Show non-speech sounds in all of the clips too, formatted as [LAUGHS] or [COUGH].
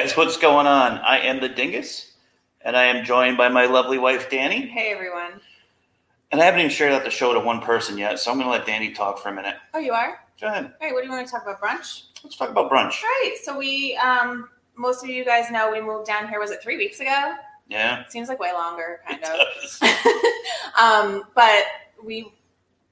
Guys, what's going on? I am the Dingus, and I am joined by my lovely wife Danny. Hey everyone. And I haven't even shared out the show to one person yet, so I'm going to let Danny talk for a minute. Oh, you are? Go ahead. All right, what do you want to talk about? Brunch? Let's talk about brunch. All right, so we, um, most of you guys know we moved down here, was it three weeks ago? Yeah. Seems like way longer, kind It of. [LAUGHS] um, but we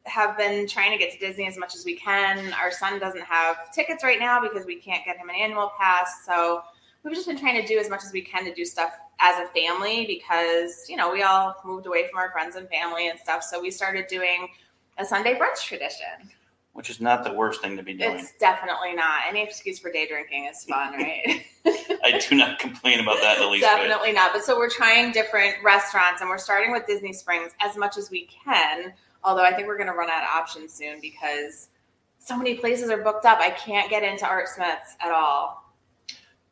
have been trying to get to Disney as much as we can. Our son doesn't have tickets right now because we can't get him an annual pass. So we've just been trying to do as much as we can to do stuff as a family because, you know, we all moved away from our friends and family and stuff. So we started doing a Sunday brunch tradition. Which is not the worst thing to be doing. It's definitely not. Any excuse for day drinking is fun, [LAUGHS] right? I do not complain about that the least bit. Definitely not. But so we're trying different restaurants and we're starting with Disney Springs as much as we can. Although I think we're going to run out of options soon because so many places are booked up. I can't get into Art Smith's at all.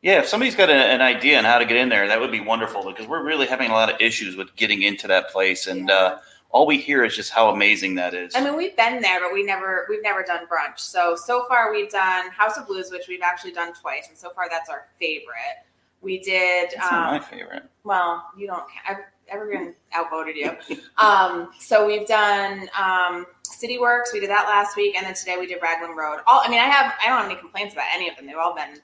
Yeah, if somebody's got a, an idea on how to get in there, that would be wonderful because we're really having a lot of issues with getting into that place, and uh, all we hear is just how amazing that is. I mean, we've been there, but we never we've never done brunch. So so far we've done House of Blues, which we've actually done twice, and so far that's our favorite. We did. Um, my favorite. well, you don't. I've everyone outvoted you. Um, so we've done um, City Works. We did that last week, and then today we did Raglan Road. All I mean, I have I don't have any complaints about any of them. They've all been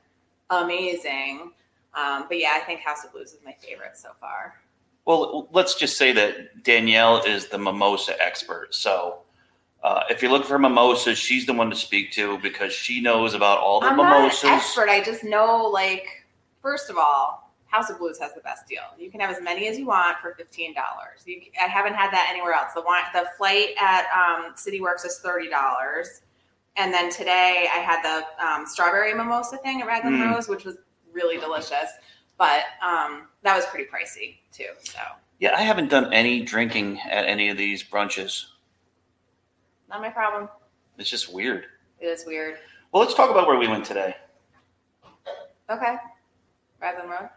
amazing. Um, but yeah, I think House of Blues is my favorite so far. Well, let's just say that Danielle is the mimosa expert. So, uh, if you're looking for mimosas, she's the one to speak to because she knows about all the I'm not an expert. I just know, like, first of all, House of Blues has the best deal. You can have as many as you want for fifteen dollars. I haven't had that anywhere else. The one, the flight at um, City Works is thirty dollars, and then today I had the um, strawberry mimosa thing at Raglan Mm. Rose, which was really delicious. But um, that was pretty pricey too. So Yeah, I haven't done any drinking at any of these brunches. not my problem. It's just weird. It is weird. Well, let's talk about where we went today. Okay, Raglan Road.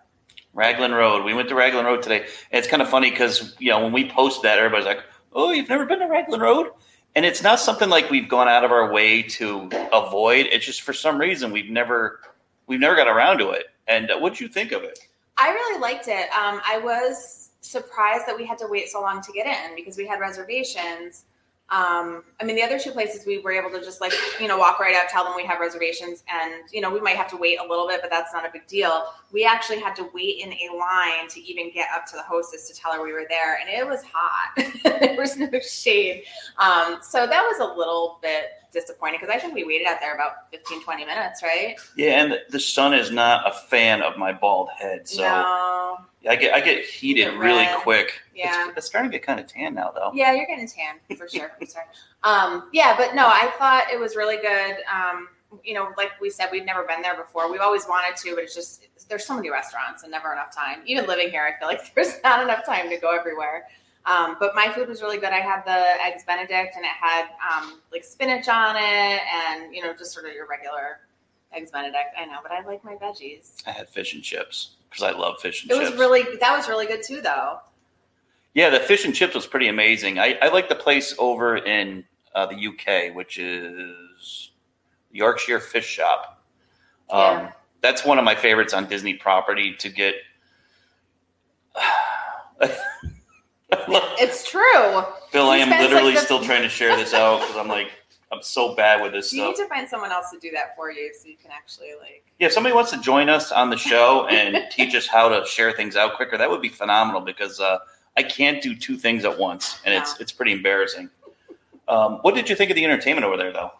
Raglan Road. We went to Raglan Road today. And it's kind of funny because you know when we post that, everybody's like, "Oh, you've never been to Raglan Road," and it's not something like we've gone out of our way to avoid. It's just for some reason we've never we've never got around to it. And uh, what'd you think of it? I really liked it. Um, I was surprised that we had to wait so long to get in because we had reservations. Um, I mean, the other two places we were able to just like, you know, walk right out, tell them we have reservations, and, you know, we might have to wait a little bit, but that's not a big deal. We actually had to wait in a line to even get up to the hostess to tell her we were there, and it was hot. [LAUGHS] there was no shade. Um, so that was a little bit disappointing because I think we waited out there about 15, 20 minutes, right? Yeah, and the sun is not a fan of my bald head, so no. I get I get heated Get really quick. Yeah. it's, it's starting to get kind of tan now, though. Yeah, you're getting tan for sure. I'm sorry. Um, yeah, but no, I thought it was really good. Um, you know, like we said, we've never been there before. We've always wanted to, but it's just there's so many restaurants and never enough time. Even living here, I feel like [LAUGHS] there's not enough time to go everywhere. Um, but my food was really good. I had the eggs Benedict, and it had um, like spinach on it, and you know, just sort of your regular eggs Benedict. I know, but I like my veggies. I had fish and chips because I love fish and It chips. It was really that was really good too, though. Yeah, the fish and chips was pretty amazing. I, I like the place over in uh, the UK, which is Yorkshire Fish Shop. Um, Yeah. That's one of my favorites on Disney property to get. [SIGHS] It's true. Bill, I am literally like, the- still trying to share this out because I'm like, I'm so bad with this You stuff. need to find someone else to do that for you, so you can actually like. Yeah, if somebody wants to join us on the show [LAUGHS] and teach us how to share things out quicker, that would be phenomenal because uh, I can't do two things at once, and it's it's pretty embarrassing. Um, what did you think of the entertainment over there, though?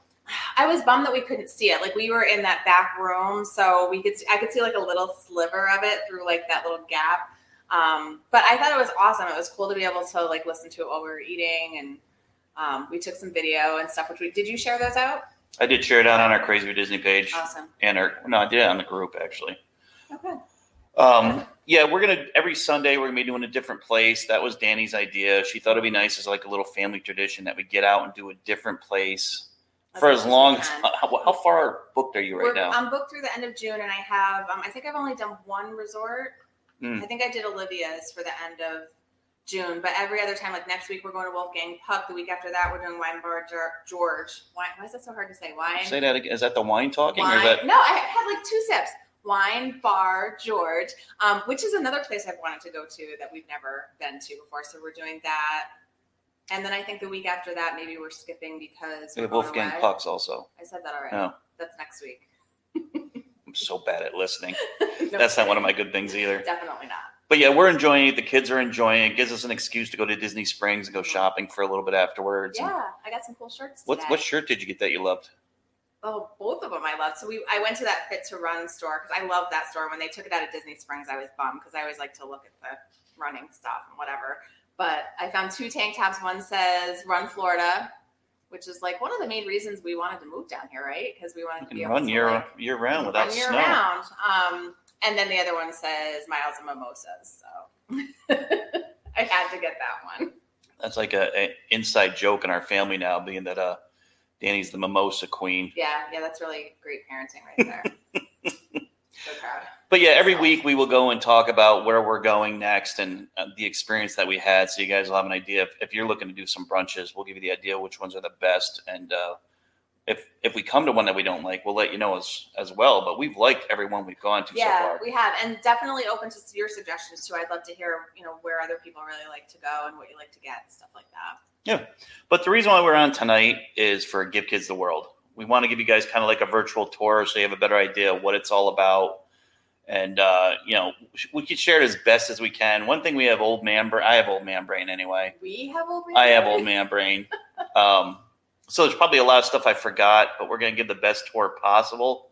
I was bummed that we couldn't see it. Like we were in that back room, so we could. See, I could see like a little sliver of it through like that little gap. Um, but I thought it was awesome. It was cool to be able to like listen to it while we were eating, and um, we took some video and stuff. Which we did. You share those out? I did share it out on our Crazy Disney page, Awesome. and our no, I did it on the group actually. Okay. Um, yeah, we're gonna every Sunday we're gonna be doing a different place. That was Danny's idea. She thought it'd be nice as like a little family tradition that we get out and do a different place for as long as. How, how far booked are you right We're, now? I'm booked through the end of June, and I have. Um, I think I've only done one resort. Hmm. I think I did Olivia's for the end of June, but every other time, like next week, we're going to Wolfgang Puck. The week after that, we're doing Wine Bar George. Wine, why is that so hard to say? Wine. Say that again. Is that the wine talking or is that? No, I had like two sips. Wine Bar George, um, which is another place I've wanted to go to that we've never been to before. So we're doing that. And then I think the week after that, maybe we're skipping because We we're have Wolfgang away. Pucks also. I said that already. Oh. That's next week. I'm so bad at listening. [LAUGHS] No That's not one of my good things either. Definitely not. But yeah, we're enjoying it. The kids are enjoying it. it. Gives us an excuse to go to Disney Springs and go shopping for a little bit afterwards. And Yeah, I got some cool shirts. What today. what shirt did you get that you loved? Oh, both of them I loved. So we, I went to that Fit to Run store because I love that store. When they took it out of Disney Springs, I was bummed because I always like to look at the running stuff and whatever. But I found two tank tops. One says "Run Florida," which is like one of the main reasons we wanted to move down here, right? Because we wanted to be able run to year like, year round without run year snow. round. Um, and then the other one says "Miles and Mimosas." So [LAUGHS] I had to get that one. That's like a, a inside joke in our family now, being that uh, Danny's the mimosa queen. Yeah, yeah, that's really great parenting right there. [LAUGHS] so proud. But yeah, every week we will go and talk about where we're going next and uh, the experience that we had, so you guys will have an idea. If, if you're looking to do some brunches, we'll give you the idea which ones are the best. And uh, if if we come to one that we don't like, we'll let you know as as well. But we've liked every one we've gone to so Yeah, far. we have, and definitely open to your suggestions too. I'd love to hear, you know, where other people really like to go and what you like to get and stuff like that. Yeah, but the reason why we're on tonight is for Give Kids the World. We want to give you guys kind of like a virtual tour so you have a better idea what it's all about. And, uh, you know, we can share it as best as we can. One thing we have old man brain. I have old man brain anyway. We have old man. I have old man brain. [LAUGHS] Um, so there's probably a lot of stuff I forgot, but we're going to give the best tour possible.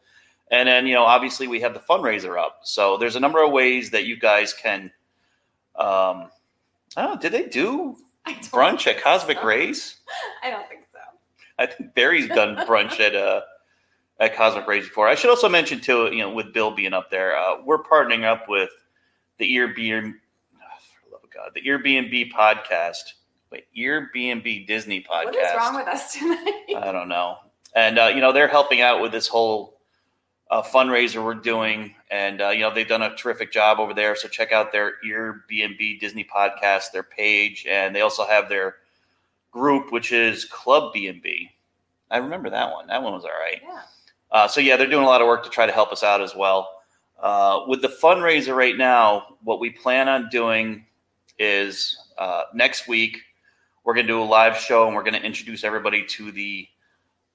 And then, you know, obviously we have the fundraiser up. So there's a number of ways that you guys can. Um, oh, did they do brunch at Cosmic so. Rays? I don't think so. I think Barry's done [LAUGHS] brunch at uh at Cosmic Rays before. I should also mention too, you know, with Bill being up there, uh, we're partnering up with the Airbnb, oh, for the love of God, the Airbnb podcast. Wait, Airbnb Disney podcast. What is wrong with us tonight? I don't know. And uh, you know, they're helping out with this whole uh, fundraiser we're doing, and uh, you know, they've done a terrific job over there. So check out their Airbnb Disney podcast, their page, and they also have their group, which is Club B&B. I remember that one. That one was all right. yeah. Uh, so yeah, they're doing a lot of work to try to help us out as well. Uh, with the fundraiser right now, what we plan on doing is uh, next week we're going to do a live show and we're going to introduce everybody to the.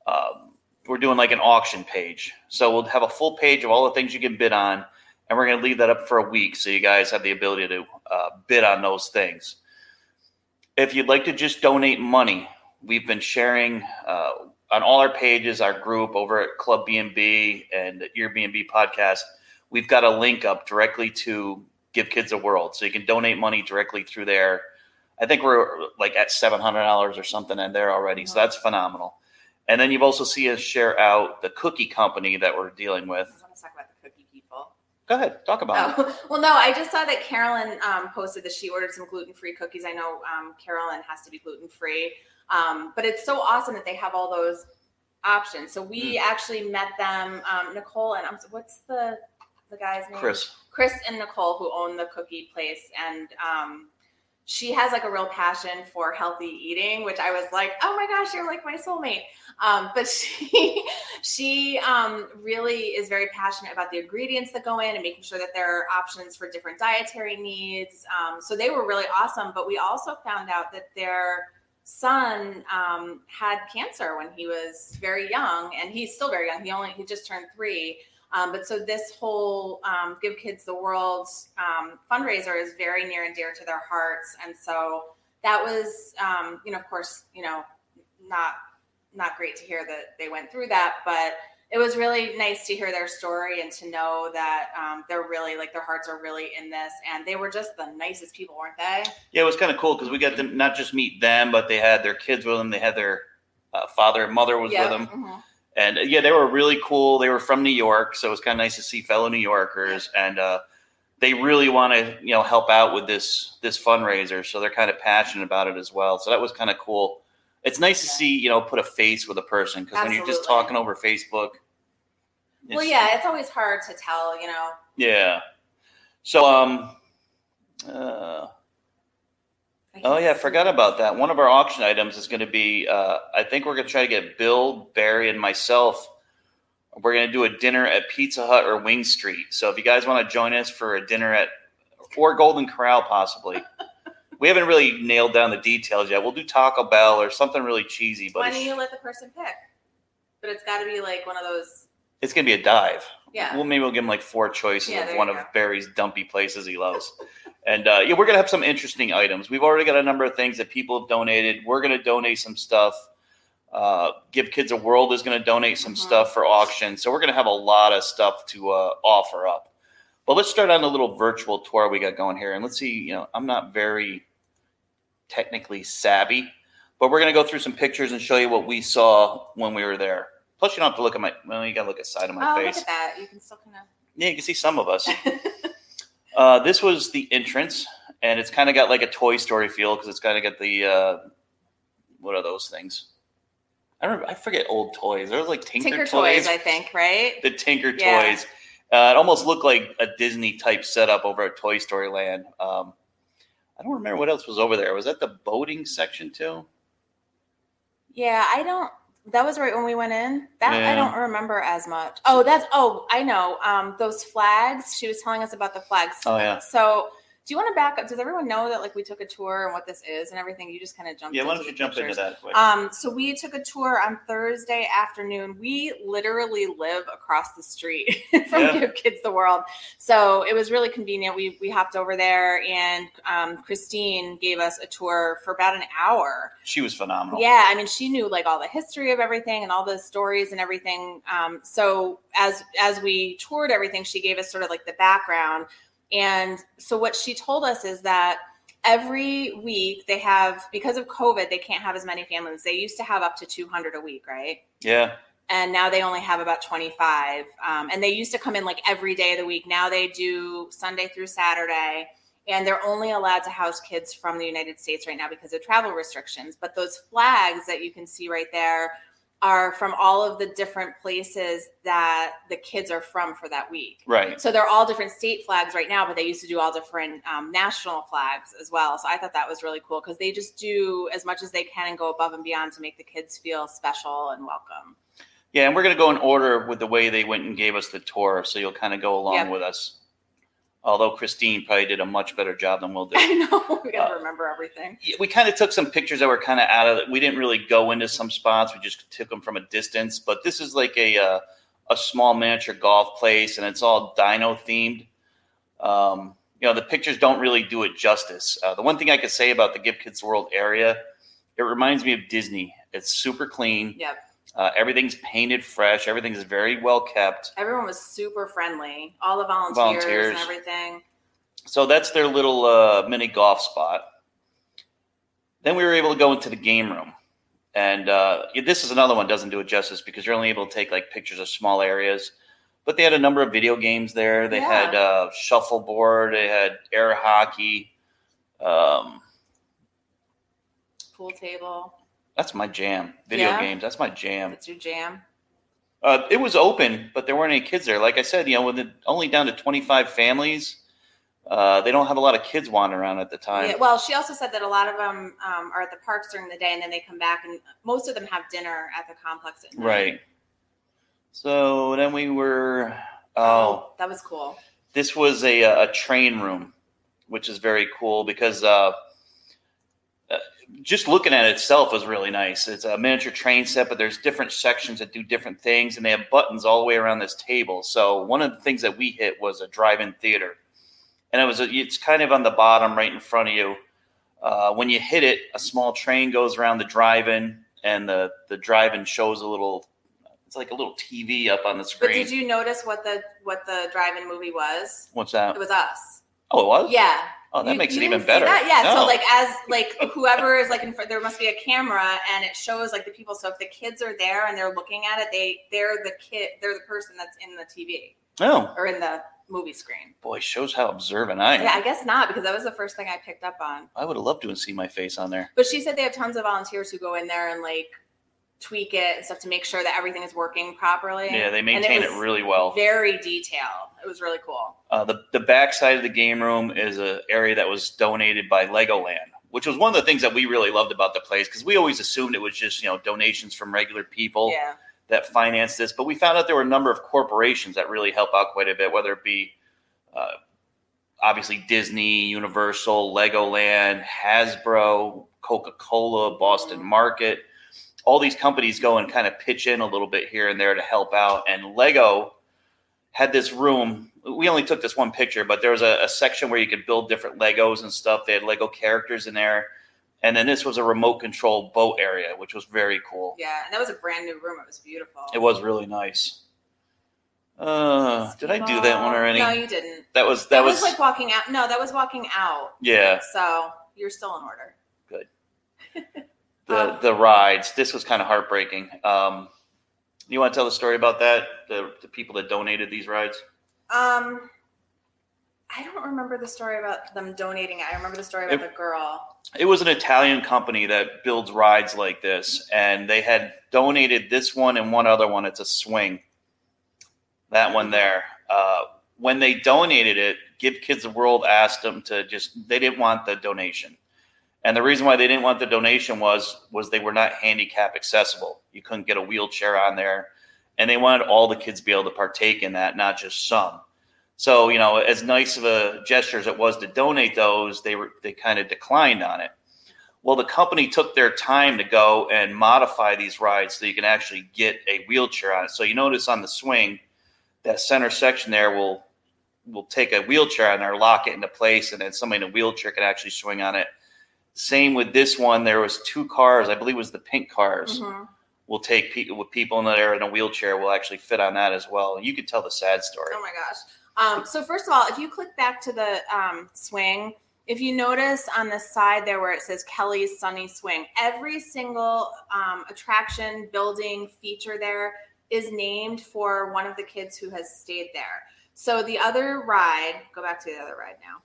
Um, we're doing like an auction page, so we'll have a full page of all the things you can bid on, and we're going to leave that up for a week so you guys have the ability to uh, bid on those things. If you'd like to just donate money, we've been sharing uh, on all our pages, our group over at Club B&B and Airbnb podcast, we've got a link up directly to Give Kids a World. So you can donate money directly through there. I think we're like at $700 or something in there already. So that's phenomenal. And then you've also seen us share out the cookie company that we're dealing with. I want to talk about the cookie people. Go ahead, talk about it. Oh, [LAUGHS] well, no, I just saw that Carolyn um, posted that she ordered some gluten free cookies. I know um, Carolyn has to be gluten free, um, but it's so awesome that they have all those options. So we Hmm. actually met them, um, Nicole and um, what's the the guy's name? Chris. Chris and Nicole who own the cookie place, and um, she has like a real passion for healthy eating, which I was like, oh my gosh, you're like my soulmate. Um, but [LAUGHS] she she um, really is very passionate about the ingredients that go in and making sure that there are options for different dietary needs. Um, so they were really awesome. But we also found out that their son um, had cancer when he was very young, and he's still very young. He only he just turned three. Um, but so this whole um, Give Kids the World um, fundraiser is very near and dear to their hearts, and so that was, um, you know, of course, you know, not not great to hear that they went through that, but it was really nice to hear their story and to know that um, they're really like their hearts are really in this, and they were just the nicest people, weren't they? Yeah, it was kind of cool because we got to not just meet them, but they had their kids with them. They had their uh, father and mother was Yeah. with them. Mhm. And uh, yeah, they were really cool. They were from New York, so it was kind of nice to see fellow New Yorkers, and uh, they really want to you know help out with this this fundraiser. So they're kind of passionate about it as well. So that was kind of cool. It's nice to see you know put a face with a person because when you're just talking over Facebook, Well, yeah, it's always hard to tell, you know. yeah. So um, uh, Oh yeah, I forgot about that. One of our auction items is going to be. Uh, I think we're going to try to get Bill, Barry, and myself. We're going to do a dinner at Pizza Hut or Wing Street. So if you guys want to join us for a dinner at or Golden Corral, possibly. [LAUGHS] we haven't really nailed down the details yet. We'll do Taco Bell or something really cheesy, but Why don't you let the person pick? But it's got to be like one of those. it's going to be a dive. Yeah. Well, maybe we'll give him like four choices Yeah, of one of go. Barry's dumpy places he loves. [LAUGHS] and uh, yeah, we're gonna have some interesting items. We've already got a number of things that people have donated. We're gonna donate some stuff. Uh, Give Kids a World is gonna donate some Mhm. stuff for auction. So we're gonna have a lot of stuff to uh, offer up. But let's start on the little virtual tour we got going here, and let's see. You know, I'm not very technically savvy, but we're gonna go through some pictures and show you what we saw when we were there. Plus, you don't have to look at my. Well, you gotta look at the side of my oh, face. look at that! You can still kind of. Yeah, you can see some of us. [LAUGHS] Uh, this was the entrance, and it's kind of got like a Toy Story feel because it's kind of got the uh, what are those things? I remember. I forget old toys. There was like Tinker, Tinker toys. Toys, I think, right? the Tinker Yeah. toys. Uh, it almost looked like a Disney type setup over at Toy Story Land. Um, I don't remember what else was over there. Was that the boating section too? Yeah, I don't. That was right when we went in. That Yeah. I don't remember as much. Oh, that's. Oh, I know. Um, those flags. She was telling us about the flags. Oh yeah. So, do you want to back up? Does everyone know that like we took a tour and what this is and everything? You just kind of jumped. Yeah. Why don't you jump into that? Quick? Um, so we took a tour on Thursday afternoon. We literally live across the street [LAUGHS] from Yeah. Give Kids the World, so it was really convenient. We we hopped over there, and um, Christine gave us a tour for about an hour. she was phenomenal. Yeah, I mean, she knew like all the history of everything and all the stories and everything. Um, so as as we toured everything, she gave us sort of like the background. And so what she told us is that every week they have because of COVID, they can't have as many families. They used to have up to 200 a week, right? Yeah. and now they only have about 25 um, and they used to come in like every day of the week now they do sunday through saturday and they're only allowed to house kids from the united states right now because of travel restrictions but those flags that you can see right there are from all of the different places that the kids are from for that week Right. so they're all different state flags right now, but they used to do all different um, national flags as well. So I thought that was really cool because they just do as much as they can and go above and beyond to make the kids feel special and welcome. Yeah, and we're going to go in order with the way they went and gave us the tour, so you'll kind of go along Yep. with us. Although Christine probably did a much better job than we'll do. [LAUGHS] I know we got to Uh, remember everything. We kind of took some pictures that were kind of out of it. We didn't really go into some spots. We just took them from a distance. But this is like a uh, a small miniature golf place, and it's all dino themed. Um, you know, the pictures don't really do it justice. Uh, the one thing I could say about the Give Kids World area, it reminds me of Disney. It's super clean. Yep. Uh, everything's painted fresh. Everything's very well kept. Everyone was super friendly. All the volunteers, Volunteers. and everything. So that's their little uh, mini golf spot. Then we were able to go into the game room. And uh, this is another one doesn't do it justice because you're only able to take like pictures of small areas. But they had a number of video games there. They Yeah. had uh, shuffleboard. They had air hockey. Um, Pool table. That's my jam. Video Yeah? games. That's my jam. It's your jam. Uh, it was open, but there weren't any kids there. Like I said, you know, with it only down to 25 families, uh, they don't have a lot of kids wandering around at the time. Yeah, well, she also said that a lot of them um, are at the parks during the day, and then they come back, and most of them have dinner at the complex at night. Right. So then we were. Oh, that was cool. this was a a train room, which is very cool because uh, just looking at it itself was really nice. It's a miniature train set, but there's different sections that do different things, and they have buttons all the way around this table. So one of the things that we hit was a drive-in theater, and it was a, it's kind of on the bottom right in front of you. Uh, when you hit it, a small train goes around the drive-in, and the the drive-in shows a little. It's like a little TV up on the screen. But did you notice what the what the drive-in movie was? What's that? It was us. Oh, it was. Yeah. Oh, that You- makes you it even better. that? Yeah. No. So like as like whoever is like in front, there must be a camera and it shows like the people. So if the kids are there and they're looking at it, they they're the kid, they're the person that's in the TV oh or in the movie screen. boy, shows how observant I am. Yeah, I guess not because that was the first thing I picked up on. I would have loved to have seen my face on there. But she said they have tons of volunteers who go in there and like tweak it and stuff to make sure that everything is working properly. Yeah, they And it maintain it, really well. Very detailed. It was really cool. Uh, the the back side of the game room is an area that was donated by Legoland, which was one of the things that we really loved about the place because we always assumed it was just you know donations from regular people. Yeah. that finance this. But we found out there were a number of corporations that really help out quite a bit, whether it be uh, obviously Disney, Universal, Legoland, Hasbro, Coca Cola, Boston Market. All these companies go and kind of pitch in a little bit here and there to help out. And Lego had this room. We only took this one picture, but there was a, a section where you could build different Legos and stuff. They had Lego characters in there. And then this was a remote control boat area, which was very cool. Yeah, and that was a brand new room. It was beautiful. It was really nice. Uh, did I do that one or already? No, you didn't. That was that, That, was, was, like walking out. No, that was walking out. yeah. So you're still in order. [LAUGHS] The Um, the rides. This was kind of heartbreaking. Um, you want to tell the story about that? The the people that donated these rides. Um, I don't remember the story about them donating. I remember the story about It- the girl. It was an Italian company that builds rides like this, and they had donated this one and one other one. It's a swing. That one there. Uh, when they donated it, Give Kids the World asked them to just. They didn't want the donation, and the reason why they didn't want the donation was was they were not handicap accessible. You couldn't get a wheelchair on there, and they wanted all the kids to be able to partake in that, not just some. So, you know, as nice of a gesture as it was to donate those, they were they kind of declined on it. Well, the company took their time to go and modify these rides so you can actually get a wheelchair on it. So you notice on the swing, that center section there will will take a wheelchair on there, lock it into place, and then somebody in a wheelchair can actually swing on it. Same with this one. There was two cars, I believe it was the pink cars. Mhm. Will take people with people in there in a wheelchair will actually fit on that as well. You could tell the sad story. Oh my gosh. Um, so first of all, if you click back to the um, swing, if you notice on the side there where it says Kelly's Sunny Swing, every single um, attraction, building, feature there is named for one of the kids who has stayed there. So the other ride, go back to the other ride now.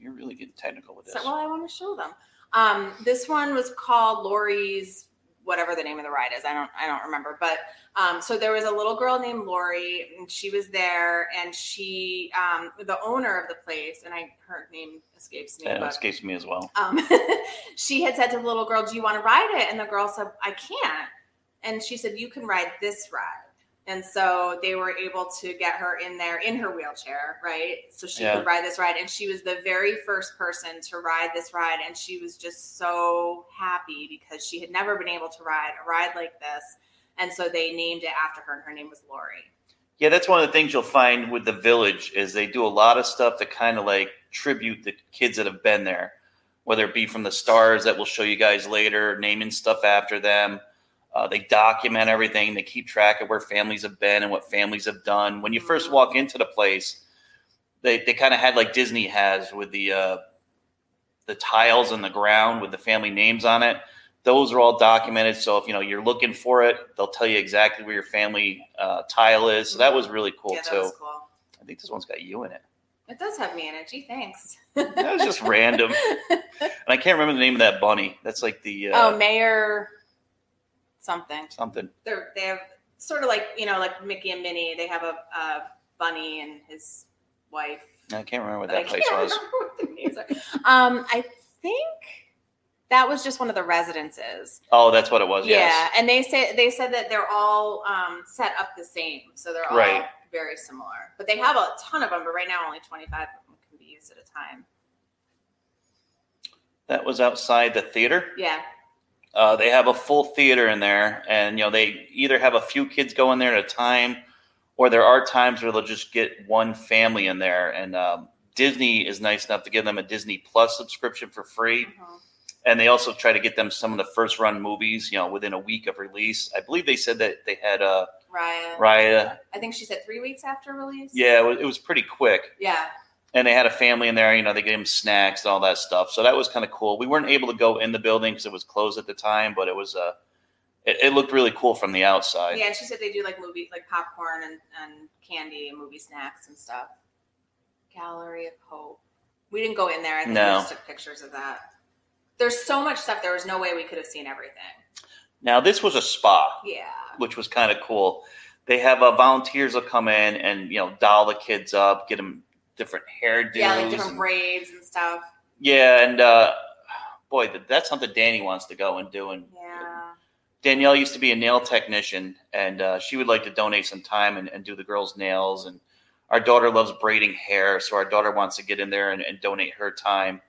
You're really getting technical with this. So, well, I want to show them. Um, this one was called Lori's, whatever the name of the ride is. I don't, I don't remember. But um, so there was a little girl named Lori, and she was there, and she, um, the owner of the place, and I, her name escapes me, That but escapes me as well. um, [LAUGHS] she had said to the little girl, "Do you want to ride it?" And the girl said, "I can't." And she said, "You can ride this ride." And so they were able to get her in there in her wheelchair, right? So she Yeah. could ride this ride. And she was the very first person to ride this ride. And she was just so happy because she had never been able to ride a ride like this. And so they named it after her, and her name was Lori. Yeah, that's one of the things you'll find with the village is they do a lot of stuff to kind of like tribute the kids that have been there, whether it be from the stars that we'll show you guys later, naming stuff after them. Uh, they document everything. They keep track of where families have been and what families have done. When you first walk into the place, they, they kind of had like Disney has with the uh, the tiles on the ground with the family names on it. Those are all documented. So if you know you're looking for it, they'll tell you exactly where your family uh, tile is. So that was really cool yeah, too. cool. I think this one's got you in it. It does have me in it. Gee, thanks. That was just random, [LAUGHS] and I can't remember the name of that bunny. That's like the uh, oh, Mayor something. something. they're they have sort of like you know like Mickey and Minnie. They have a, a bunny and his wife. I can't remember what that place was. remember what their names are. Um, I think that was just one of the residences. Oh, that's what it was. Yeah, Yes. and they say they said that they're all um, set up the same, so they're all Right. very similar. But they have a ton of them. But right now, only twenty five of them can be used at a time. That was outside the theater. Yeah, Uh, they have a full theater in there, and you know they either have a few kids go in there at a time, or there are times where they'll just get one family in there. And um, Disney is nice enough to give them a Disney Plus subscription for free, Mhm. and they also try to get them some of the first run movies, you know, within a week of release. I believe they said that they had uh, Raya. Raya. I think she said three weeks after release. Yeah, it was, it was pretty quick. Yeah. And they had a family in there. You know, they gave them snacks and all that stuff. So that was kind of cool. We weren't able to go in the building because it was closed at the time, but it was uh, it, it looked really cool from the outside. Yeah, and she said they do like movie, like popcorn and, and candy and movie snacks and stuff. Gallery of Hope. We didn't go in there. I think No. we just took pictures of that. There's so much stuff. There was no way we could have seen everything. Now this was a spa, Yeah. which was kind of cool. They have uh, volunteers will come in and you know doll the kids up, get them different hairdos. Yeah, like different and- braids and stuff. yeah, and uh, boy, that- that's something Danny wants to go and do. And Yeah. Danielle used to be a nail technician, and uh, she would like to donate some time and, and do the girls' nails. And our daughter loves braiding hair, so our daughter wants to get in there and, and donate her time.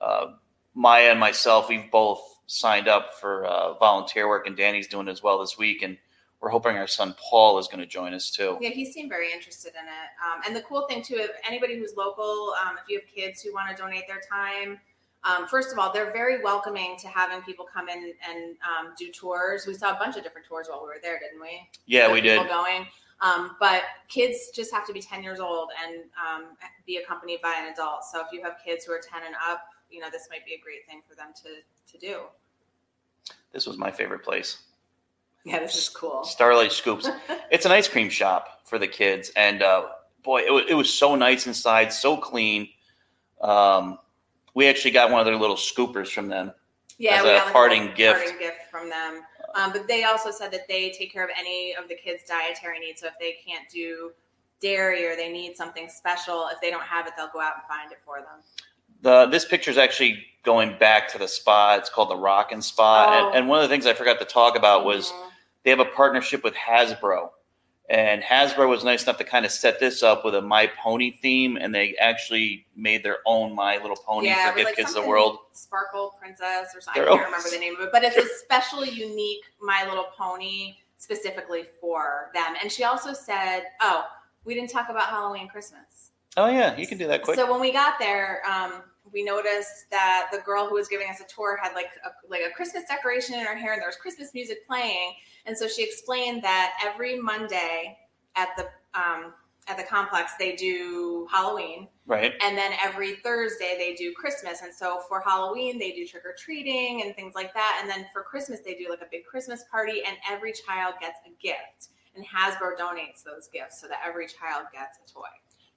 Uh, Maya and myself, we've both signed up for uh, volunteer work, and Danny's doing as well this week. And we're hoping our son Paul is going to join us too. Yeah, he seemed very interested in it. Um, and the cool thing too, if anybody who's local, um, if you have kids who want to donate their time, um, first of all, they're very welcoming to having people come in and um, do tours. We saw a bunch of different tours while we were there, didn't we? Yeah, we did. Going, um, but kids just have to be 10 years old and um, be accompanied by an adult. So if you have kids who are 10 and up, you know this might be a great thing for them to to do. This was my favorite place. Yeah, this is cool. Starlight Scoops. [LAUGHS] it's an ice cream shop for the kids, and uh, boy, it was, it was so nice inside, so clean. Um, we actually got one of their little scoopers from them. Yeah, as we a got like parting gift. Parting gift from them. Um, but they also said that they take care of any of the kids' dietary needs. So if they can't do dairy or they need something special, if they don't have it, they'll go out and find it for them. The this picture is actually going back to the spa. It's called the Rockin' Spa, Oh. and, and one of the things I forgot to talk about was Mhm. They have a partnership with Hasbro, and Hasbro was nice enough to kind of set this up with a My Pony theme, and they actually made their own My Little Pony yeah, for Give like Kids the World. Sparkle Princess or something. I can't remember the name of it, but it's a special, unique My Little Pony specifically for them. And she also said, "Oh, we didn't talk about Halloween, Christmas." Oh yeah, you can do that quick. So when we got there, um, we noticed that the girl who was giving us a tour had like a, like a Christmas decoration in her hair, and there was Christmas music playing. And so she explained that every Monday at the um, at the complex they do Halloween, right. and then every Thursday they do Christmas. And so for Halloween they do trick or treating and things like that, and then for Christmas they do like a big Christmas party, and every child gets a gift. And Hasbro donates those gifts so that every child gets a toy.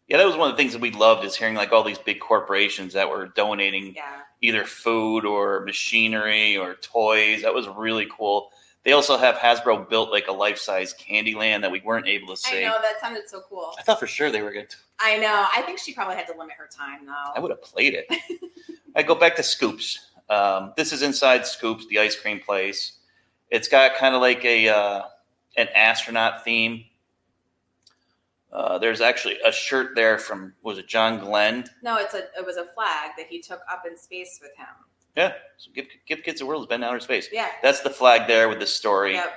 Yeah, that was one of the things that we loved is hearing like all these big corporations that were donating Yeah. either food or machinery or toys. That was really cool. They also have Hasbro built like a life size Candyland that we weren't able to see. I know that sounded so cool. I thought for sure they were good. I know. I think she probably had to limit her time though. I would have played it. [LAUGHS] I go back to Scoops. Um, this is inside Scoops, the ice cream place. It's got kind of like a uh, an astronaut theme. Uh, there's actually a shirt there from was it John Glenn? No, it's a it was a flag that he took up in space with him. Yeah, so give give kids the world has been outer space. Yeah. That's the flag there with the story. Yep.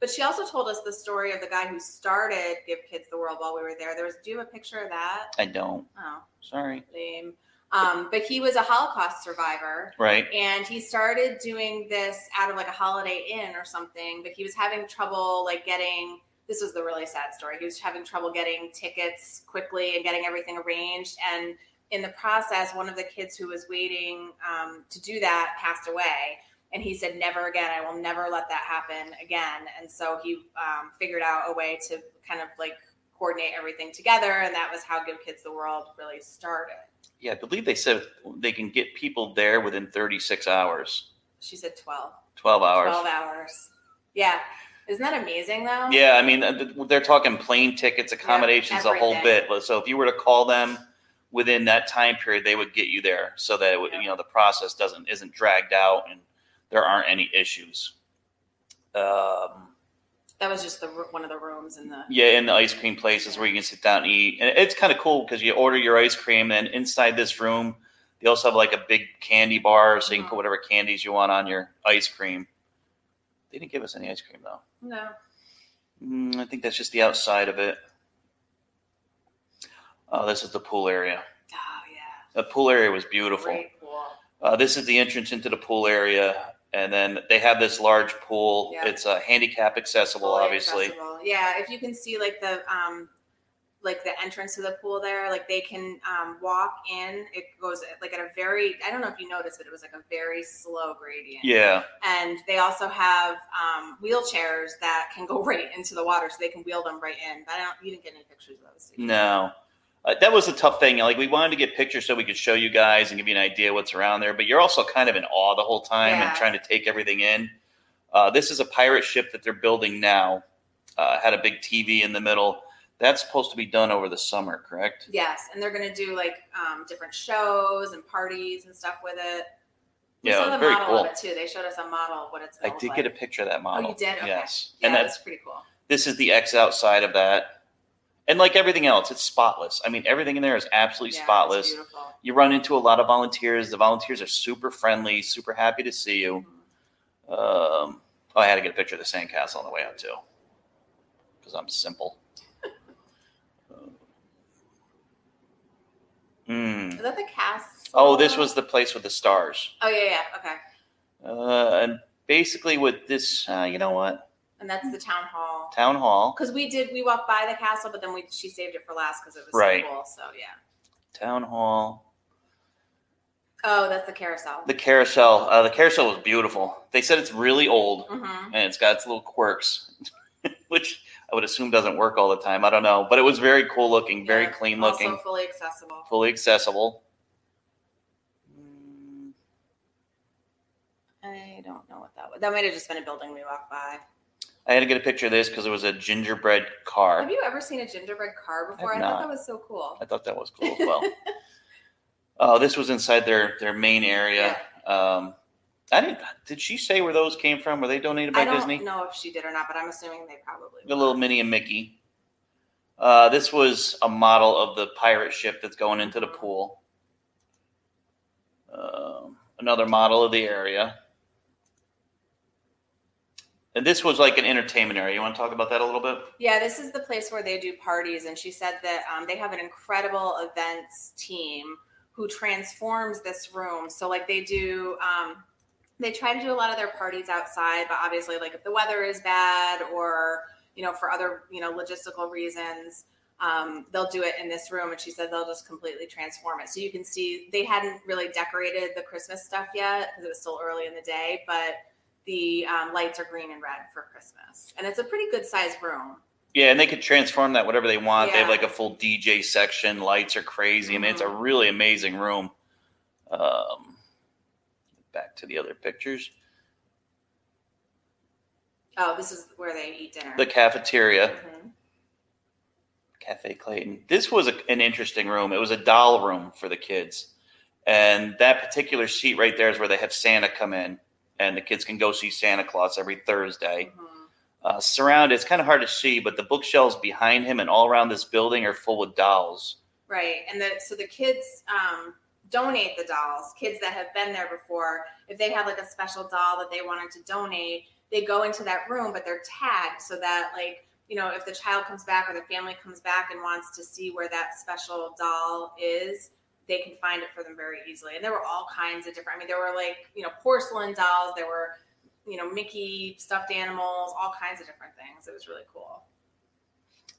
But she also told us the story of the guy who started Give Kids the World while we were there. There was do you have a picture of that? I don't. Oh, Sorry. lame. Um, but he was a Holocaust survivor. Right. and he started doing this out of like a holiday inn or something but he was having trouble like getting this was the really sad story. He was having trouble getting tickets quickly and getting everything arranged. And in the process one of the kids who was waiting um, to do that passed away. And he said never again. I will never let that happen again. And so he um, figured out a way to kind of like coordinate everything together. And that was how give kids the world really started. Yeah, I believe they said they can get people there within 36 hours, she said 12 12 hours. 12 hours. Yeah. Isn't that amazing though? Yeah, I mean, uh, they're talking plane tickets, accommodations, a whole bit. So if you were to call them within that time period, they would get you there, so that it would, Yeah. you know the process doesn't isn't dragged out and there aren't any issues. Um, That was just the one of the rooms in the. yeah, in the ice cream places where you can sit down and eat, and it's kind of cool because you order your ice cream, and inside this room, they also have like a big candy bar, so you can Mhm. put whatever candies you want on your ice cream. They didn't give us any ice cream though. No. Mm, I think that's just the outside of it. Oh, this is the pool area. Oh yeah. The pool area was beautiful. Great pool. Uh, this is the entrance into the pool area, and then they have this large pool. Yeah. It's uh, handicap accessible, Fully obviously. accessible. Yeah, if you can see like the um, like the entrance to the pool there, like they can um, walk in. It goes like at a very. I don't know if you noticed, but it was like a very slow gradient. Yeah, And they also have um, wheelchairs that can go [LAUGHS] right into the water, so they can wheel them right in. But I don't. You didn't get any pictures of those. no. Uh, that was a tough thing. Like we wanted to get pictures so we could show you guys and give you an idea what's around there, but you're also kind of in awe the whole time and trying to take everything in. Uh, this is a pirate ship that they're building now. Uh, had a big TV in the middle. That's supposed to be done over the summer, correct? Yes, and they're going to do like um, different shows and parties and stuff with it. We Yeah, saw the very model cool. of it too. They showed us a model of what it's. I did look get a picture of that model. Oh, you did? Okay. Yes, Yeah, and that that's pretty cool. this is the X outside of that, and like everything else, it's spotless. I mean, everything in there is absolutely Yeah, spotless. You run into a lot of volunteers. The volunteers are super friendly, super happy to see you. Mhm. Um, oh, I had to get a picture of the sandcastle on the way out too, because I'm simple. Hmm. Is that the cast? Oh, this was the place with the stars. Oh yeah, yeah. Okay. Uh, and basically, with this, uh, you know what? And that's the town hall. Town hall. Because we did, we walked by the castle, but then we she saved it for last because it was Right. so cool. So yeah. Town hall. Oh, that's the carousel. The carousel. Uh, the carousel was beautiful. They said it's really old hmm and it's got its little quirks, [LAUGHS] which I would assume doesn't work all the time. I don't know, but it was very cool looking, very clean looking, Also fully accessible. fully accessible. Mm, I don't know what that was. That might have just been a building we walked by. I had to get a picture of this because it was a gingerbread car. Have you ever seen a gingerbread car before? I I've thought that was so cool. I thought that was cool as well. [LAUGHS] Oh, this was inside their their main area. Um, I didn't. Did she say where those came from? Were they donated by Disney? I don't Disney? know if she did or not, but I'm assuming they probably. The were. little Minnie and Mickey. Uh, this was a model of the pirate ship that's going into the pool. Um, another model of the area. And this was like an entertainment area. You want to talk about that a little bit? Yeah, this is the place where they do parties, and she said that um, they have an incredible events team who transforms this room. So, like, they do, um, they try to do a lot of their parties outside, but obviously, like, if the weather is bad or you know, for other you know logistical reasons, um, they'll do it in this room. And she said they'll just completely transform it. So you can see they hadn't really decorated the Christmas stuff yet because it was still early in the day, but the um, lights are green and red for Christmas, and it's a pretty good sized room. Yeah, and they could transform that whatever they want. They have like a full DJ section. Lights are crazy. I mean, it's a Mhm. really amazing room. Um, back to the other pictures. Oh, this is where they eat dinner. The cafeteria, Mhm. Cafe Clayton. This was a, an interesting room. It was a doll room for the kids. And that particular seat right there is where they have Santa come in, and the kids can go see Santa Claus every Thursday. Mhm. Uh, surrounded, it's kind of hard to see, but the bookshelves behind him and all around this building are full with dolls. Right, and the, so the kids um, donate the dolls. Kids that have been there before, if they have like a special doll that they wanted to donate, they go into that room, but they're tagged so that like you know if the child comes back or the family comes back and wants to see where that special doll is, they can find it for them very easily. And there were all kinds of different. I mean, there were like you know porcelain dolls. There were you know Mickey stuffed animals, all kinds of different things. It was really cool.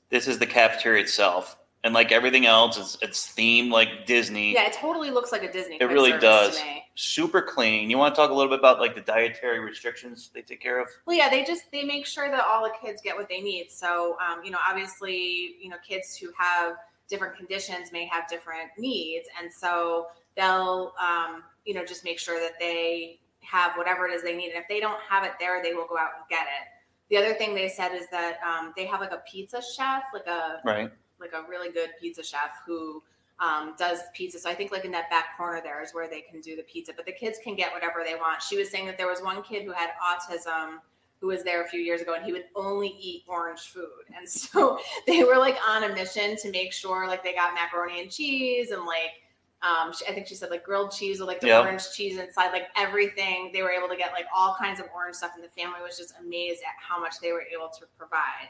This is the cafeteria itself, and like everything else, it's it's themed like Disney. Yeah, it totally looks like a Disney. It really does. Super clean. You want to talk a little bit about like the dietary restrictions they take care of? Well, yeah, they just they make sure that all the kids get what they need. So, um, you know, obviously, you know, kids who have different conditions may have different needs, and so they'll, um, you know, just make sure that they have whatever it is they need. And if they don't have it there, they will go out and get it. The other thing they said is that um, they have like a pizza chef, like a Right. Like a really good pizza chef who um, does pizza. So I think like in that back corner there is where they can do the pizza, but the kids can get whatever they want. She was saying that there was one kid who had autism who was there a few years ago and he would only eat orange food. And [LAUGHS] so they were like on a mission to make sure like they got macaroni and cheese and like um, she, I think she said like grilled cheese with like the Yeah. orange cheese inside, like everything. They were able to get like all kinds of orange stuff, and the family was just amazed at how much they were able to provide.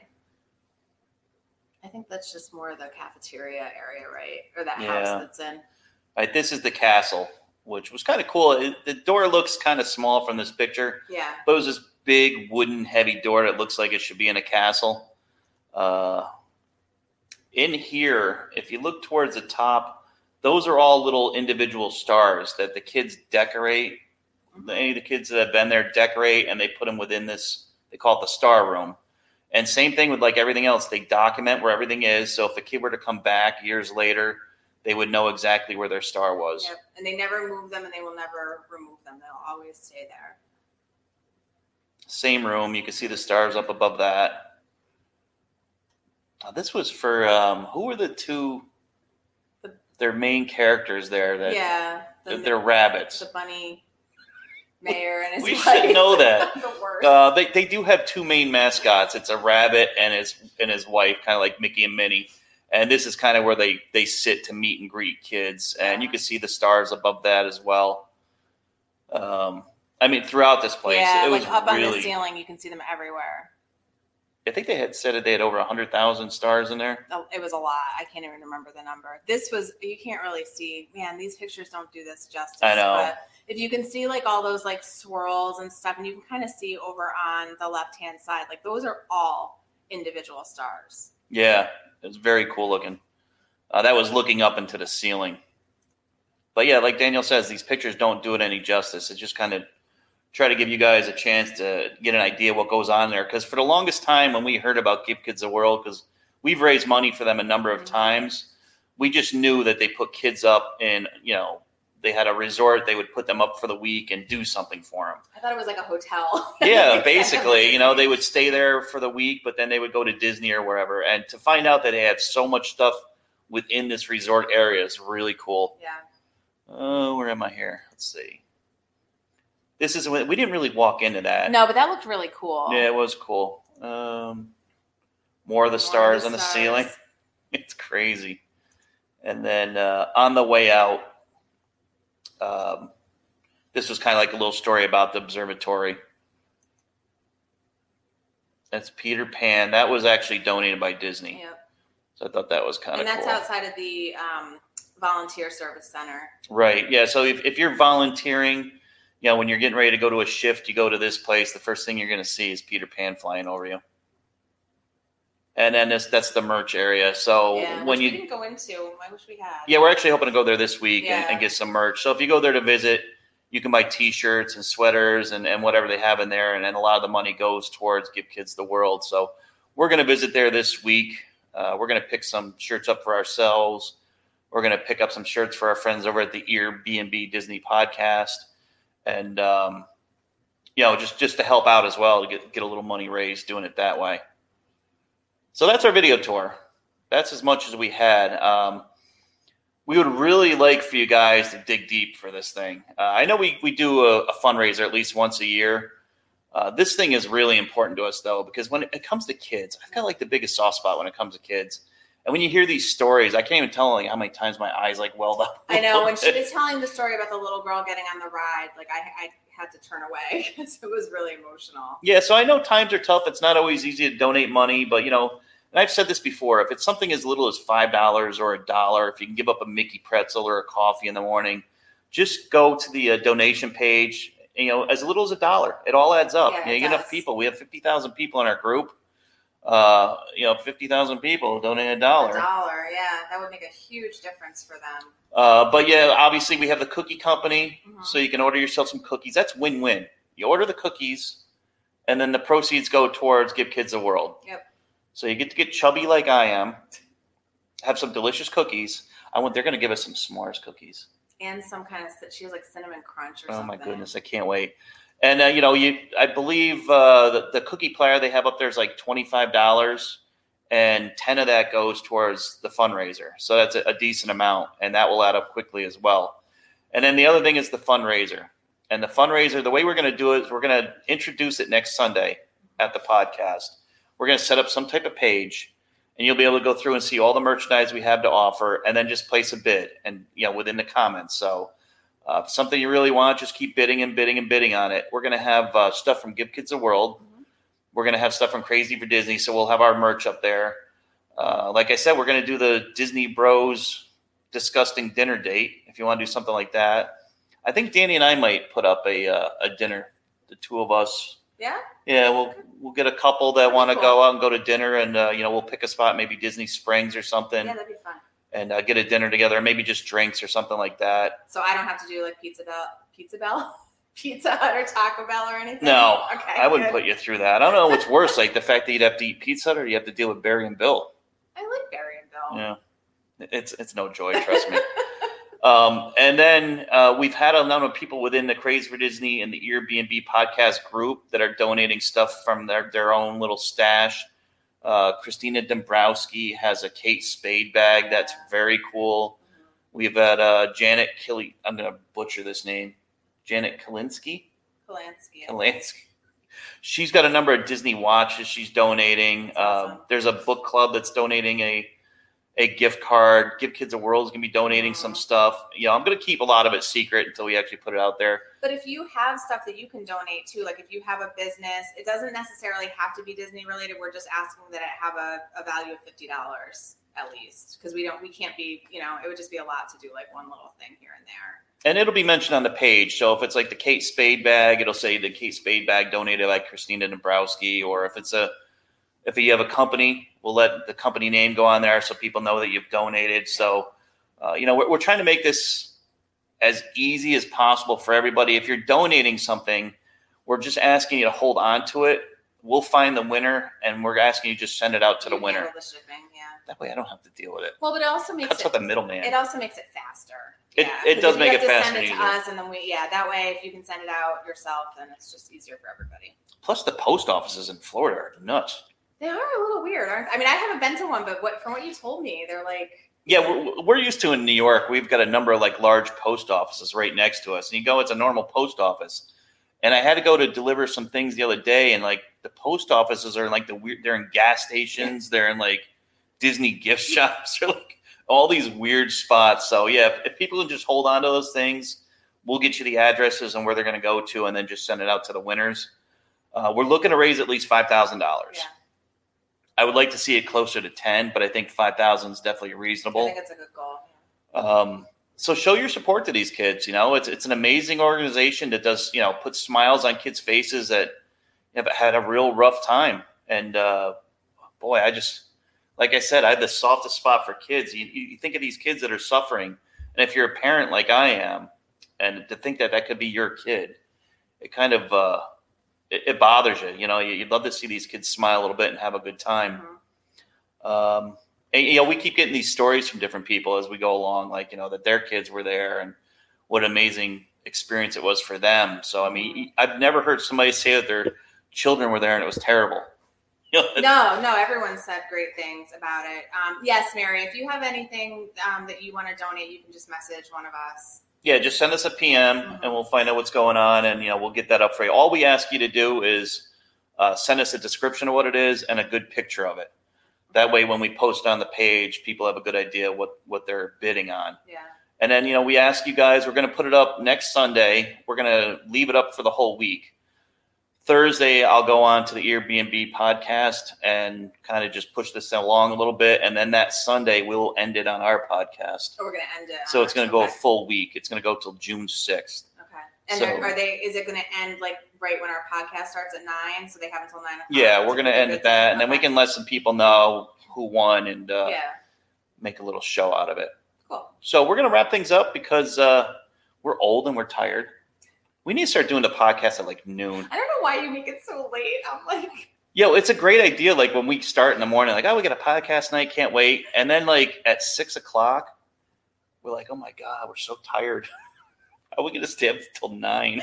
I think that's just more of the cafeteria area, right? Or that Yeah. house that's in. All right. This is the castle, which was kind of cool. It, the door looks kind of small from this picture, Yeah. but it was this big wooden heavy door that looks like it should be in a castle. Uh, in here, if you look towards the top, those are all little individual stars that the kids decorate. Any of the kids that have been there decorate and they put them within this, they call it the star room. And same thing with like everything else, they document where everything is. So if a kid were to come back years later, they would know exactly where their star was. Yep. And they never move them and they will never remove them. They'll always stay there. Same room, you can see the stars up above that. Uh, this was for um, who were the two? The- Their main characters there. That yeah. The, they're, they're rabbits. the bunny. Mayor and his We wife. [LAUGHS] should know that. [LAUGHS] the. Uh, they, they do have two main mascots. It's a rabbit and his and his wife, kind of like Mickey and Minnie. And this is kind of where they they sit to meet and greet kids, and you can see the stars above that as well. Um, I mean, throughout this place, yeah, it was like up on the ceiling, you can see them everywhere. I think they had said that they had over hundred thousand stars in there. Oh, It was a lot. I can't even remember the number. This was you can't really see. Man, these pictures don't do this justice. I know. But if you can see like all those like swirls and stuff, and you can kind of see over on the left hand side, like those are all individual stars. Yeah, it was very cool looking. Uh, that was looking up into the ceiling. But yeah, like Daniel says, these pictures don't do it any justice. It's just kind of try to give you guys a chance to get an idea what goes on there. Because for the longest time, when we heard about Give Kids a World, because we've raised money for them a number of Mhm. times, we just knew that they put kids up in, you know, they had a resort, they would put them up for the week and do something for them. I thought it was like a hotel. [LAUGHS] Yeah, basically, [LAUGHS] you know, they would stay there for the week, but then they would go to Disney or wherever. And to find out that they had so much stuff within this resort area is really cool. Yeah. Oh, where am I here? Let's see. This is we didn't really walk into that. No, but that looked really cool. Yeah, it was cool. Um, more of the stars on the ceiling. [LAUGHS] It's crazy. And then uh, on the way out, um, this was kind of like a little story about the observatory. That's Peter Pan. That was actually donated by Disney. Yep. So I thought that was kind of. And that's cool. outside of the um, volunteer service center. Right. Yeah. So if, if you're volunteering, you know, when you're getting ready to go to a shift, you go to this place, the first thing you're going to see is Peter Pan flying over you. And then this, that's the merch area. So yeah, when you didn't go into. I wish we had. Yeah, we're actually hoping to go there this week and, Yeah. and get some merch. So if you go there to visit, you can buy T-shirts and sweaters and, and whatever they have in there, and then a lot of the money goes towards Give Kids the World. So we're going to visit there this week. Uh, we're going to pick some shirts up for ourselves. We're going to pick up some shirts for our friends over at the Ear B and B Disney Podcast, and um, you know, just just to help out as well to get get a little money raised doing it that way. So that's our video tour. That's as much as we had. Um, we would really like for you guys to dig deep for this thing. Uh, I know we, we do a, a fundraiser at least once a year. Uh, this thing is really important to us, though, because when it, comes to kids, I've got like the biggest soft spot when it comes to kids. And when you hear these stories, I can't even tell like how many times my eyes like welled up. I know when she [LAUGHS] was telling the story about the little girl getting on the ride, like I, I had to turn away [LAUGHS] because it was really emotional. Yeah, so I know times are tough. It's not always easy to donate money, but you know, and I've said this before, if it's something as little as five dollars or a dollar, if you can give up a Mickey pretzel or a coffee in the morning, just go to the uh, donation page. You know, as little as a dollar, it all adds up. Yeah, you, know, you get enough people. We have fifty thousand people in our group. Uh, you know, fifty thousand people donate a dollar. A dollar. yeah, that would make a huge difference for them. Uh, but yeah, obviously we have the cookie company, Mhm. so you can order yourself some cookies. That's win-win. You order the cookies, and then the proceeds go towards Give Kids a World. Yep. So you get to get chubby like I am, have some delicious cookies. I want. They're going to give us some s'mores cookies. And some kind of she was like cinnamon crunch or Oh something. my goodness, I can't wait. And uh, you know, you I believe uh, the, the cookie platter they have up there is like twenty five dollars, and ten of that goes towards the fundraiser. So that's a, a decent amount, and that will add up quickly as well. And then the other thing is the fundraiser. And the fundraiser, the way we're going to do it is we're going to introduce it next Sunday at the podcast. We're going to set up some type of page, and you'll be able to go through and see all the merchandise we have to offer, and then just place a bid, and you know within the comments. So uh, something you really want, just keep bidding and bidding and bidding on it. We're going to have uh, stuff from Give Kids a World. Mhm. We're going to have stuff from Crazy for Disney, so we'll have our merch up there. Uh, like I said, we're going to do the Disney Bros disgusting dinner date. If you want to do something like that, I think Danny and I might put up a uh, a dinner. The two of us. Yeah, Yeah, we'll we'll get a couple that want to cool. go out and go to dinner, and uh, you know we'll pick a spot, maybe Disney Springs or something, yeah, that'd be fun. And uh, get a dinner together, or maybe just drinks or something like that. So I don't have to do like Pizza Bell, Pizza Bell, [LAUGHS] Pizza Hut or Taco Bell or anything. No, okay, I wouldn't good. put you through that. I don't know what's worse, like the fact that you'd have to eat pizza Hut or you have to deal with Barry and Bill. I like Barry and Bill. Yeah, it's it's no joy, trust me. [LAUGHS] Um, and then uh, we've had a number of people within the Crazy for Disney and the Airbnb podcast group that are donating stuff from their, their own little stash. Uh, Christina Dombrowski has a Kate Spade bag that's very cool. We've had uh, Janet Killy. I'm going to butcher this name. Janet Kalinsky. Polanski. Polanski. She's got a number of Disney watches she's donating. Awesome. Um, there's a book club that's donating a a gift card. Give Kids a World is going to be donating some stuff. You know, I'm going to keep a lot of it secret until we actually put it out there. But if you have stuff that you can donate to, like if you have a business, it doesn't necessarily have to be Disney related. We're just asking that it have a, a value of fifty dollars at least, because we don't, we can't be, you know, it would just be a lot to do like one little thing here and there. And it'll be mentioned on the page. So if it's like the Kate Spade bag, it'll say the Kate Spade bag donated by Christina Dabrowski. Or if it's a if you have a company, we'll let the company name go on there so people know that you've donated. So uh, you know we're, we're trying to make this as easy as possible for everybody. If you're donating something, we're just asking you to hold on to it. We'll find the winner, and we're asking you just send it out to the winner. The shipping, yeah. That way, I don't have to deal with it. Well, but it also makes Cuts it out the middleman. It also makes it faster. It- Yeah, it does make you it have to faster Send it to easier. us, and then we, yeah, that way, if you can send it out yourself, then it's just easier for everybody. Plus, the post offices in Florida are nuts. They are a little weird, aren't? I mean, I haven't been to one, but what from what you told me, they're like, Yeah, we're, we're used to in New York. We've got a number of like large post offices right next to us, and you go, it's a normal post office. And I had to go to deliver some things the other day, and like the post offices are like the weird. They're in gas stations. They're in like Disney gift [LAUGHS] shops. [LAUGHS] They're like all these weird spots. So yeah, if, if people can just hold on to those things, we'll get you the addresses and where they're going to go to, and then just send it out to the winners. Uh, we're looking to raise at least five thousand dollars. I would like to see it closer to ten, but I think five thousand is definitely reasonable. I think it's a good goal. Um, so show your support to these kids. You know, it's it's an amazing organization that does you know put smiles on kids' faces that have had a real rough time. And uh, boy, I just like I said, I have the softest spot for kids. You, you think of these kids that are suffering, and if you're a parent like I am, and to think that that could be your kid, it kind of uh, it, it bothers you. You know, you, you'd love to see these kids smile a little bit and have a good time. Mhm. Um, and, you know, we keep getting these stories from different people as we go along, like, you know, that their kids were there and what an amazing experience it was for them. So, I mean, I've never heard somebody say that their children were there and it was terrible. [LAUGHS] No, no, everyone said great things about it. Um, yes, Mary, if you have anything um, that you want to donate, you can just message one of us. Yeah, just send us a PM and we'll find out what's going on and, you know, we'll get that up for you. All we ask you to do is uh, send us a description of what it is and a good picture of it. That way, when we post on the page, people have a good idea what, what they're bidding on. Yeah. And then, you know, we ask you guys, we're going to put it up next Sunday. We're going to leave it up for the whole week. Thursday, I'll go on to the Airbnb podcast and kind of just push this along a little bit. And then that Sunday, we'll end it on our podcast. So we're gonna end it. So it's going to go a full week. It's going to go till June 6th. Okay. And so- are, are they? Is it gonna end like right when our podcast starts at nine? So they have until nine o'clock. Yeah, we're going to end at that. And then we can let some people know who won and uh, yeah. make a little show out of it. Cool. So we're going to wrap things up because uh, we're old and we're tired. We need to start doing the podcast at like noon. I don't know why you make it so late. I'm like, Yo, it's a great idea. Like when we start in the morning, like, oh, we got a podcast night, can't wait. And then like at six o'clock, we're like, oh my God, we're so tired. [LAUGHS] How are we gonna stay up till nine?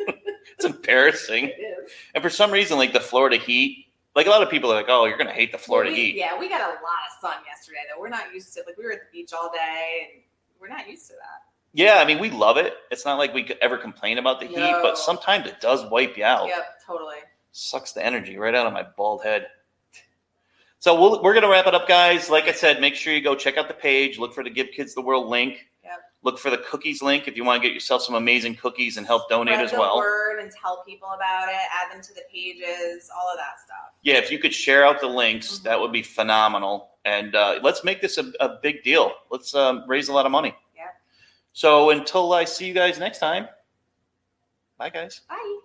[LAUGHS] it's embarrassing. it is. And for some reason, like the Florida heat, like a lot of people are like, oh, you're gonna hate the Florida we, heat. Yeah, we got a lot of sun yesterday though. We're not used to like we were at the beach all day and we're not used to that. Yeah, I mean, we love it. It's not like we could ever complain about the heat, but sometimes it does wipe you out. Yep, totally. sucks the energy right out of my bald head. So we'll, we're going to wrap it up, guys. Like I said, make sure you go check out the page. Look for the Give Kids the World link. Yep. Look for the cookies link if you want to get yourself some amazing cookies and help donate Spread as well. word and tell people about it. Add them to the pages. All of that stuff. Yeah, if you could share out the links, Mhm. that would be phenomenal. And uh, let's make this a, a big deal. Let's um, raise a lot of money. So until I see you guys next time, bye, guys. Bye.